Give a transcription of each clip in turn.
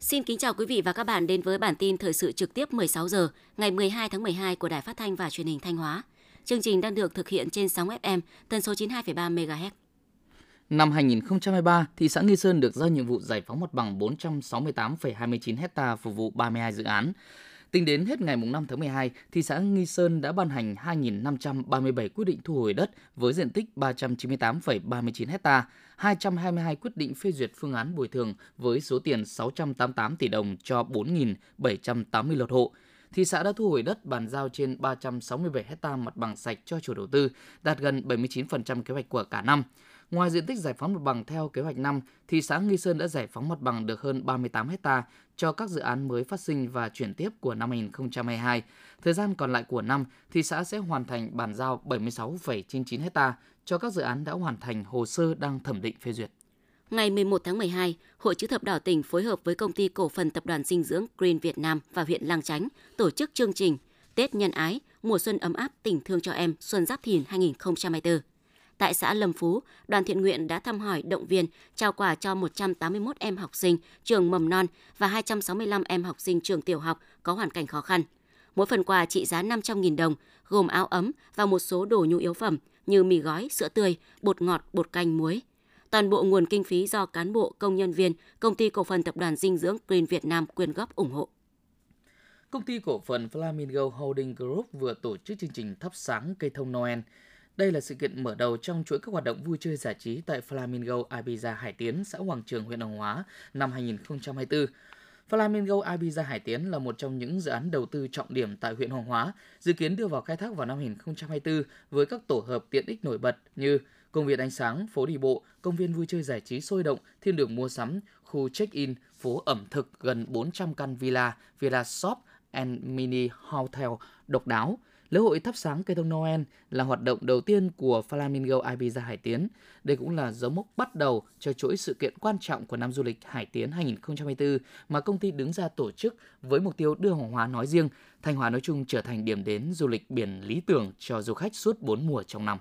Xin kính chào quý vị và các bạn đến với bản tin thời sự trực tiếp 16 giờ ngày 12 tháng 12 của Đài Phát thanh và Truyền hình Thanh Hóa. Chương trình đang được thực hiện trên sóng FM tần số 92,3 MHz. Năm 2023, thị xã Nghi Sơn được giao nhiệm vụ giải phóng mặt bằng 468,29 ha phục vụ 32 dự án. Tính đến hết ngày 5 tháng 12, thị xã Nghi Sơn đã ban hành 2.537 quyết định thu hồi đất với diện tích 398,39 ha, 222 quyết định phê duyệt phương án bồi thường với số tiền 688 tỷ đồng cho 4.780 lượt hộ. Thị xã đã thu hồi đất bàn giao trên 367 hecta mặt bằng sạch cho chủ đầu tư, đạt gần 79% kế hoạch của cả năm. Ngoài diện tích giải phóng mặt bằng theo kế hoạch năm, thị xã Nghi Sơn đã giải phóng mặt bằng được hơn 38 hecta cho các dự án mới phát sinh và chuyển tiếp của năm 2022. Thời gian còn lại của năm, thị xã sẽ hoàn thành bàn giao 76,99 ha cho các dự án đã hoàn thành hồ sơ đang thẩm định phê duyệt. Ngày 11 tháng 12, Hội chữ thập đỏ tỉnh phối hợp với công ty cổ phần tập đoàn dinh dưỡng Green Việt Nam và huyện Lang Chánh tổ chức chương trình Tết nhân ái, mùa xuân ấm áp tình thương cho em Xuân Giáp Thìn 2024 tại xã Lâm Phú, đoàn thiện nguyện đã thăm hỏi, động viên, trao quà cho 181 em học sinh trường mầm non và 265 em học sinh trường tiểu học có hoàn cảnh khó khăn. Mỗi phần quà trị giá 500.000 đồng, gồm áo ấm và một số đồ nhu yếu phẩm như mì gói, sữa tươi, bột ngọt, bột canh, muối. Toàn bộ nguồn kinh phí do cán bộ, công nhân viên, công ty cổ phần tập đoàn dinh dưỡng Green Việt Nam quyên góp ủng hộ. Công ty cổ phần Flamingo Holding Group vừa tổ chức chương trình thắp sáng cây thông Noel – đây là sự kiện mở đầu trong chuỗi các hoạt động vui chơi giải trí tại Flamingo Ibiza Hải Tiến, xã Hoàng Trường, huyện Hoàng Hóa năm 2024. Flamingo Ibiza Hải Tiến là một trong những dự án đầu tư trọng điểm tại huyện Hoàng Hóa, dự kiến đưa vào khai thác vào năm 2024 với các tổ hợp tiện ích nổi bật như công viên ánh sáng, phố đi bộ, công viên vui chơi giải trí sôi động, thiên đường mua sắm, khu check-in, phố ẩm thực gần 400 căn villa, villa shop and mini hotel độc đáo, Lễ hội thắp sáng cây thông Noel là hoạt động đầu tiên của Flamingo Ibiza Hải Tiến. Đây cũng là dấu mốc bắt đầu cho chuỗi sự kiện quan trọng của năm du lịch Hải Tiến 2024 mà công ty đứng ra tổ chức với mục tiêu đưa Hoàng Hóa nói riêng, Thanh Hóa nói chung trở thành điểm đến du lịch biển lý tưởng cho du khách suốt 4 mùa trong năm.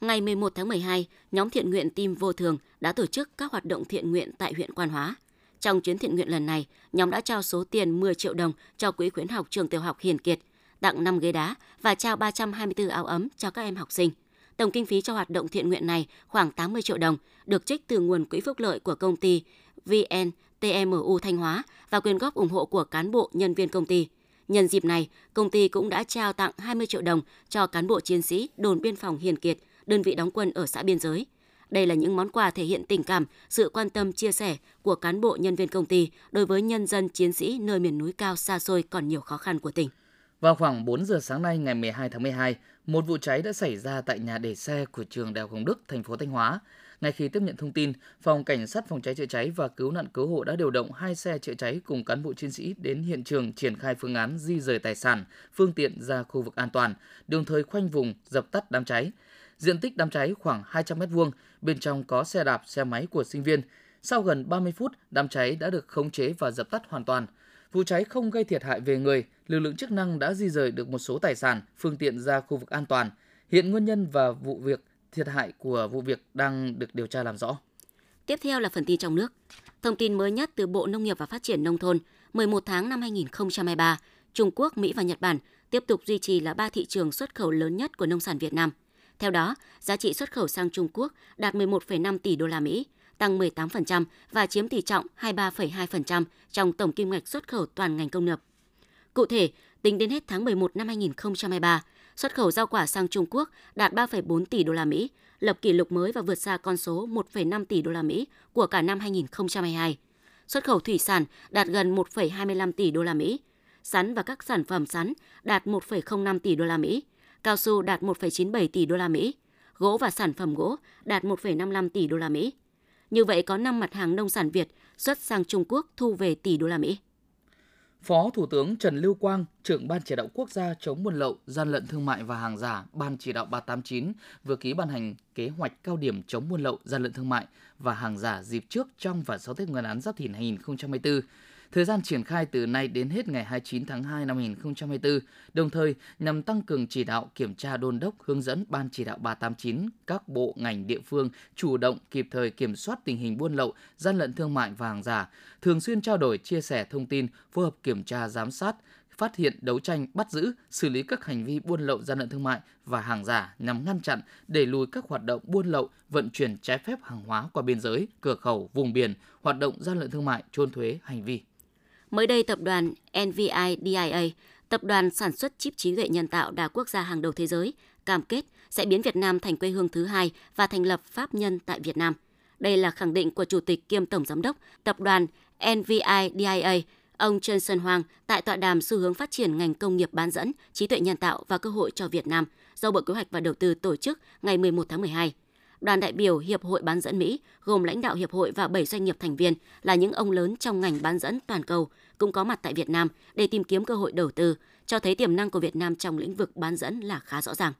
Ngày 11 tháng 12, nhóm thiện nguyện Tim Vô Thường đã tổ chức các hoạt động thiện nguyện tại huyện Quan Hóa. Trong chuyến thiện nguyện lần này, nhóm đã trao số tiền 10 triệu đồng cho Quỹ khuyến học trường tiểu học Hiền Kiệt – tặng 5 ghế đá và trao 324 áo ấm cho các em học sinh. Tổng kinh phí cho hoạt động thiện nguyện này khoảng 80 triệu đồng, được trích từ nguồn quỹ phúc lợi của công ty VNTMU Thanh Hóa và quyên góp ủng hộ của cán bộ nhân viên công ty. Nhân dịp này, công ty cũng đã trao tặng 20 triệu đồng cho cán bộ chiến sĩ đồn biên phòng Hiền Kiệt, đơn vị đóng quân ở xã biên giới. Đây là những món quà thể hiện tình cảm, sự quan tâm chia sẻ của cán bộ nhân viên công ty đối với nhân dân chiến sĩ nơi miền núi cao xa xôi còn nhiều khó khăn của tỉnh. Vào khoảng 4 giờ sáng nay ngày 12 tháng 12, một vụ cháy đã xảy ra tại nhà để xe của trường Đại học Hồng Đức, thành phố Thanh Hóa. Ngay khi tiếp nhận thông tin, phòng cảnh sát phòng cháy chữa cháy và cứu nạn cứu hộ đã điều động hai xe chữa cháy cùng cán bộ chiến sĩ đến hiện trường triển khai phương án di rời tài sản, phương tiện ra khu vực an toàn, đồng thời khoanh vùng dập tắt đám cháy. Diện tích đám cháy khoảng 200 m2, bên trong có xe đạp, xe máy của sinh viên. Sau gần 30 phút, đám cháy đã được khống chế và dập tắt hoàn toàn. Vụ cháy không gây thiệt hại về người, lực lượng chức năng đã di rời được một số tài sản, phương tiện ra khu vực an toàn. Hiện nguyên nhân và vụ việc thiệt hại của vụ việc đang được điều tra làm rõ. Tiếp theo là phần tin trong nước. Thông tin mới nhất từ Bộ Nông nghiệp và Phát triển Nông thôn, 11 tháng năm 2023, Trung Quốc, Mỹ và Nhật Bản tiếp tục duy trì là ba thị trường xuất khẩu lớn nhất của nông sản Việt Nam. Theo đó, giá trị xuất khẩu sang Trung Quốc đạt 11,5 tỷ đô la Mỹ, tăng 18% và chiếm tỷ trọng 23,2% trong tổng kim ngạch xuất khẩu toàn ngành công nghiệp. Cụ thể, tính đến hết tháng 11 năm 2023, xuất khẩu rau quả sang Trung Quốc đạt 3,4 tỷ đô la Mỹ, lập kỷ lục mới và vượt xa con số 1,5 tỷ đô la Mỹ của cả năm 2022. Xuất khẩu thủy sản đạt gần 1,25 tỷ đô la Mỹ, sắn và các sản phẩm sắn đạt 1,05 tỷ đô la Mỹ, cao su đạt 1,97 tỷ đô la Mỹ, gỗ và sản phẩm gỗ đạt 1,55 tỷ đô la Mỹ. Như vậy có 5 mặt hàng nông sản Việt xuất sang Trung Quốc thu về tỷ đô la Mỹ. Phó Thủ tướng Trần Lưu Quang, trưởng Ban chỉ đạo quốc gia chống buôn lậu, gian lận thương mại và hàng giả, Ban chỉ đạo 389 vừa ký ban hành kế hoạch cao điểm chống buôn lậu, gian lận thương mại và hàng giả dịp trước, trong và sau Tết Nguyên đán Giáp Thìn 2024. Thời gian triển khai từ nay đến hết ngày 29 tháng 2 năm 2024, đồng thời nhằm tăng cường chỉ đạo, kiểm tra đôn đốc, hướng dẫn Ban chỉ đạo 389 các bộ ngành địa phương chủ động kịp thời kiểm soát tình hình buôn lậu, gian lận thương mại và hàng giả, thường xuyên trao đổi, chia sẻ thông tin, phối hợp kiểm tra giám sát, phát hiện, đấu tranh, bắt giữ, xử lý các hành vi buôn lậu gian lận thương mại và hàng giả nhằm ngăn chặn, đẩy lùi các hoạt động buôn lậu, vận chuyển trái phép hàng hóa qua biên giới, cửa khẩu, vùng biển, hoạt động gian lận thương mại, trốn thuế, hành vi. Mới đây, tập đoàn NVIDIA, tập đoàn sản xuất chip trí tuệ nhân tạo đa quốc gia hàng đầu thế giới, cam kết sẽ biến Việt Nam thành quê hương thứ hai và thành lập pháp nhân tại Việt Nam. Đây là khẳng định của Chủ tịch kiêm Tổng Giám đốc Tập đoàn NVIDIA, ông Trần Sơn Hoàng tại tọa đàm xu hướng phát triển ngành công nghiệp bán dẫn, trí tuệ nhân tạo và cơ hội cho Việt Nam do Bộ Kế hoạch và Đầu tư tổ chức ngày 11 tháng 12. Đoàn đại biểu Hiệp hội bán dẫn Mỹ gồm lãnh đạo hiệp hội và 7 doanh nghiệp thành viên là những ông lớn trong ngành bán dẫn toàn cầu cũng có mặt tại Việt Nam để tìm kiếm cơ hội đầu tư, cho thấy tiềm năng của Việt Nam trong lĩnh vực bán dẫn là khá rõ ràng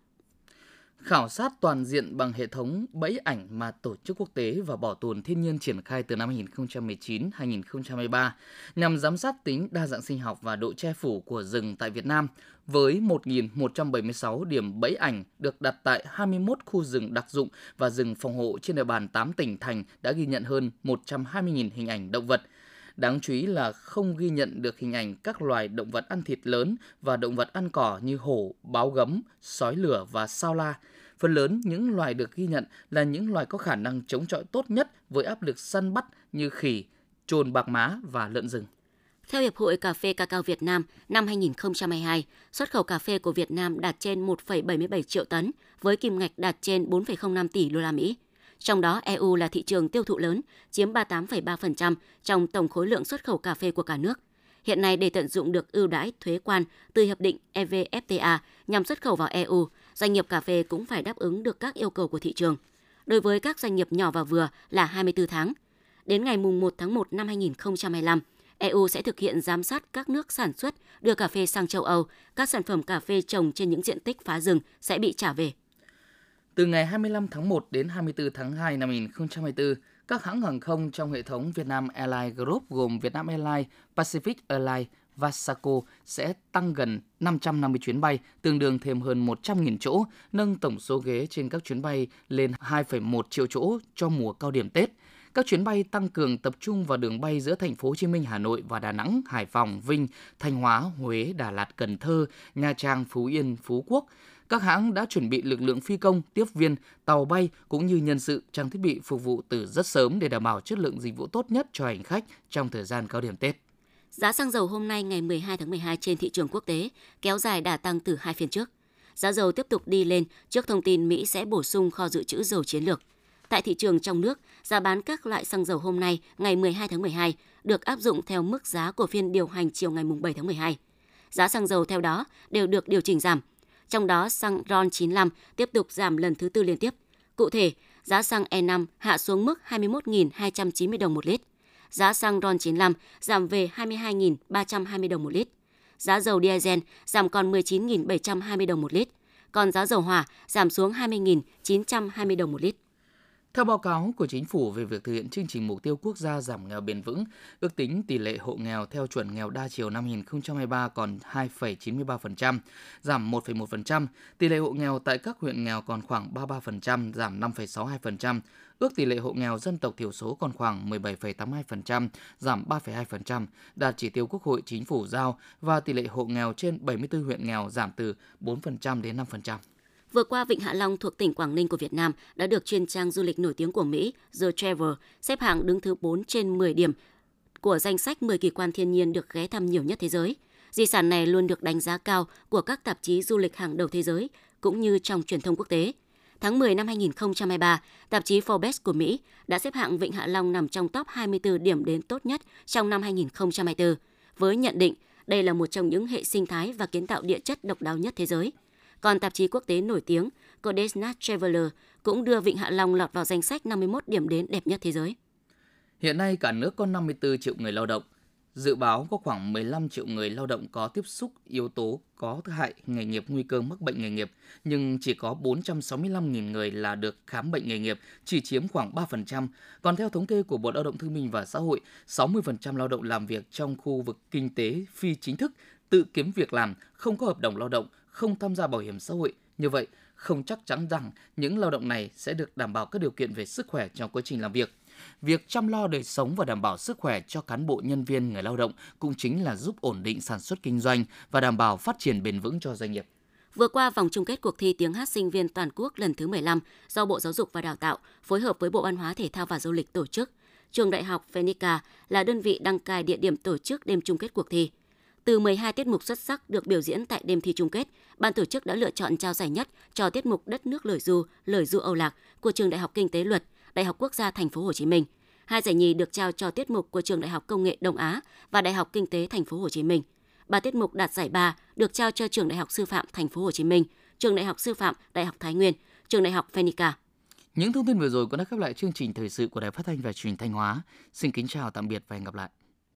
khảo sát toàn diện bằng hệ thống bẫy ảnh mà Tổ chức Quốc tế và Bảo tồn Thiên nhiên triển khai từ năm 2019-2023 nhằm giám sát tính đa dạng sinh học và độ che phủ của rừng tại Việt Nam với 1.176 điểm bẫy ảnh được đặt tại 21 khu rừng đặc dụng và rừng phòng hộ trên địa bàn 8 tỉnh thành đã ghi nhận hơn 120.000 hình ảnh động vật – Đáng chú ý là không ghi nhận được hình ảnh các loài động vật ăn thịt lớn và động vật ăn cỏ như hổ, báo gấm, sói lửa và sao la. Phần lớn những loài được ghi nhận là những loài có khả năng chống chọi tốt nhất với áp lực săn bắt như khỉ, trồn bạc má và lợn rừng. Theo Hiệp hội Cà phê Cacao Việt Nam, năm 2022, xuất khẩu cà phê của Việt Nam đạt trên 1,77 triệu tấn, với kim ngạch đạt trên 4,05 tỷ đô la Mỹ. Trong đó EU là thị trường tiêu thụ lớn, chiếm 38,3% trong tổng khối lượng xuất khẩu cà phê của cả nước. Hiện nay để tận dụng được ưu đãi thuế quan từ hiệp định EVFTA nhằm xuất khẩu vào EU, doanh nghiệp cà phê cũng phải đáp ứng được các yêu cầu của thị trường. Đối với các doanh nghiệp nhỏ và vừa là 24 tháng. Đến ngày 1 tháng 1 năm 2025, EU sẽ thực hiện giám sát các nước sản xuất đưa cà phê sang châu Âu, các sản phẩm cà phê trồng trên những diện tích phá rừng sẽ bị trả về. Từ ngày 25 tháng 1 đến 24 tháng 2 năm 2024, các hãng hàng không trong hệ thống Vietnam Airlines Group gồm Vietnam Airlines, Pacific Airlines, Vasaco sẽ tăng gần 550 chuyến bay, tương đương thêm hơn 100.000 chỗ, nâng tổng số ghế trên các chuyến bay lên 2,1 triệu chỗ cho mùa cao điểm Tết. Các chuyến bay tăng cường tập trung vào đường bay giữa thành phố Hồ Chí Minh, Hà Nội và Đà Nẵng, Hải Phòng, Vinh, Thanh Hóa, Huế, Đà Lạt, Cần Thơ, Nha Trang, Phú Yên, Phú Quốc các hãng đã chuẩn bị lực lượng phi công, tiếp viên, tàu bay cũng như nhân sự, trang thiết bị phục vụ từ rất sớm để đảm bảo chất lượng dịch vụ tốt nhất cho hành khách trong thời gian cao điểm Tết. Giá xăng dầu hôm nay ngày 12 tháng 12 trên thị trường quốc tế kéo dài đà tăng từ hai phiên trước. Giá dầu tiếp tục đi lên trước thông tin Mỹ sẽ bổ sung kho dự trữ dầu chiến lược. Tại thị trường trong nước, giá bán các loại xăng dầu hôm nay ngày 12 tháng 12 được áp dụng theo mức giá của phiên điều hành chiều ngày 7 tháng 12. Giá xăng dầu theo đó đều được điều chỉnh giảm trong đó xăng RON 95 tiếp tục giảm lần thứ tư liên tiếp. Cụ thể, giá xăng E5 hạ xuống mức 21.290 đồng một lít. Giá xăng RON 95 giảm về 22.320 đồng một lít. Giá dầu diesel giảm còn 19.720 đồng một lít. Còn giá dầu hỏa giảm xuống 20.920 đồng một lít. Theo báo cáo của chính phủ về việc thực hiện chương trình mục tiêu quốc gia giảm nghèo bền vững, ước tính tỷ lệ hộ nghèo theo chuẩn nghèo đa chiều năm 2023 còn 2,93%, giảm 1,1%, tỷ lệ hộ nghèo tại các huyện nghèo còn khoảng 33%, giảm 5,62%, ước tỷ lệ hộ nghèo dân tộc thiểu số còn khoảng 17,82%, giảm 3,2%, đạt chỉ tiêu Quốc hội chính phủ giao và tỷ lệ hộ nghèo trên 74 huyện nghèo giảm từ 4% đến 5%. Vừa qua, Vịnh Hạ Long thuộc tỉnh Quảng Ninh của Việt Nam đã được chuyên trang du lịch nổi tiếng của Mỹ The Travel xếp hạng đứng thứ 4 trên 10 điểm của danh sách 10 kỳ quan thiên nhiên được ghé thăm nhiều nhất thế giới. Di sản này luôn được đánh giá cao của các tạp chí du lịch hàng đầu thế giới, cũng như trong truyền thông quốc tế. Tháng 10 năm 2023, tạp chí Forbes của Mỹ đã xếp hạng Vịnh Hạ Long nằm trong top 24 điểm đến tốt nhất trong năm 2024, với nhận định đây là một trong những hệ sinh thái và kiến tạo địa chất độc đáo nhất thế giới – còn tạp chí quốc tế nổi tiếng Codesnat Traveler cũng đưa Vịnh Hạ Long lọt vào danh sách 51 điểm đến đẹp nhất thế giới. Hiện nay cả nước có 54 triệu người lao động. Dự báo có khoảng 15 triệu người lao động có tiếp xúc yếu tố có hại nghề nghiệp nguy cơ mắc bệnh nghề nghiệp, nhưng chỉ có 465.000 người là được khám bệnh nghề nghiệp, chỉ chiếm khoảng 3%. Còn theo thống kê của Bộ Lao động Thương binh và Xã hội, 60% lao động làm việc trong khu vực kinh tế phi chính thức, tự kiếm việc làm, không có hợp đồng lao động, không tham gia bảo hiểm xã hội. Như vậy, không chắc chắn rằng những lao động này sẽ được đảm bảo các điều kiện về sức khỏe trong quá trình làm việc. Việc chăm lo đời sống và đảm bảo sức khỏe cho cán bộ nhân viên người lao động cũng chính là giúp ổn định sản xuất kinh doanh và đảm bảo phát triển bền vững cho doanh nghiệp. Vừa qua, vòng chung kết cuộc thi tiếng hát sinh viên toàn quốc lần thứ 15 do Bộ Giáo dục và Đào tạo phối hợp với Bộ Văn hóa Thể thao và Du lịch tổ chức. Trường Đại học Phenica là đơn vị đăng cai địa điểm tổ chức đêm chung kết cuộc thi. Từ 12 tiết mục xuất sắc được biểu diễn tại đêm thi chung kết, ban tổ chức đã lựa chọn trao giải nhất cho tiết mục Đất nước lời du, lời du Âu Lạc của Trường Đại học Kinh tế Luật, Đại học Quốc gia Thành phố Hồ Chí Minh. Hai giải nhì được trao cho tiết mục của Trường Đại học Công nghệ Đông Á và Đại học Kinh tế Thành phố Hồ Chí Minh. Ba tiết mục đạt giải ba được trao cho Trường Đại học Sư phạm Thành phố Hồ Chí Minh, Trường Đại học Sư phạm Đại học Thái Nguyên, Trường Đại học Phenica. Những thông tin vừa rồi cũng đã khép lại chương trình thời sự của Đài Phát thanh và Truyền thanh Hóa. Xin kính chào tạm biệt và hẹn gặp lại.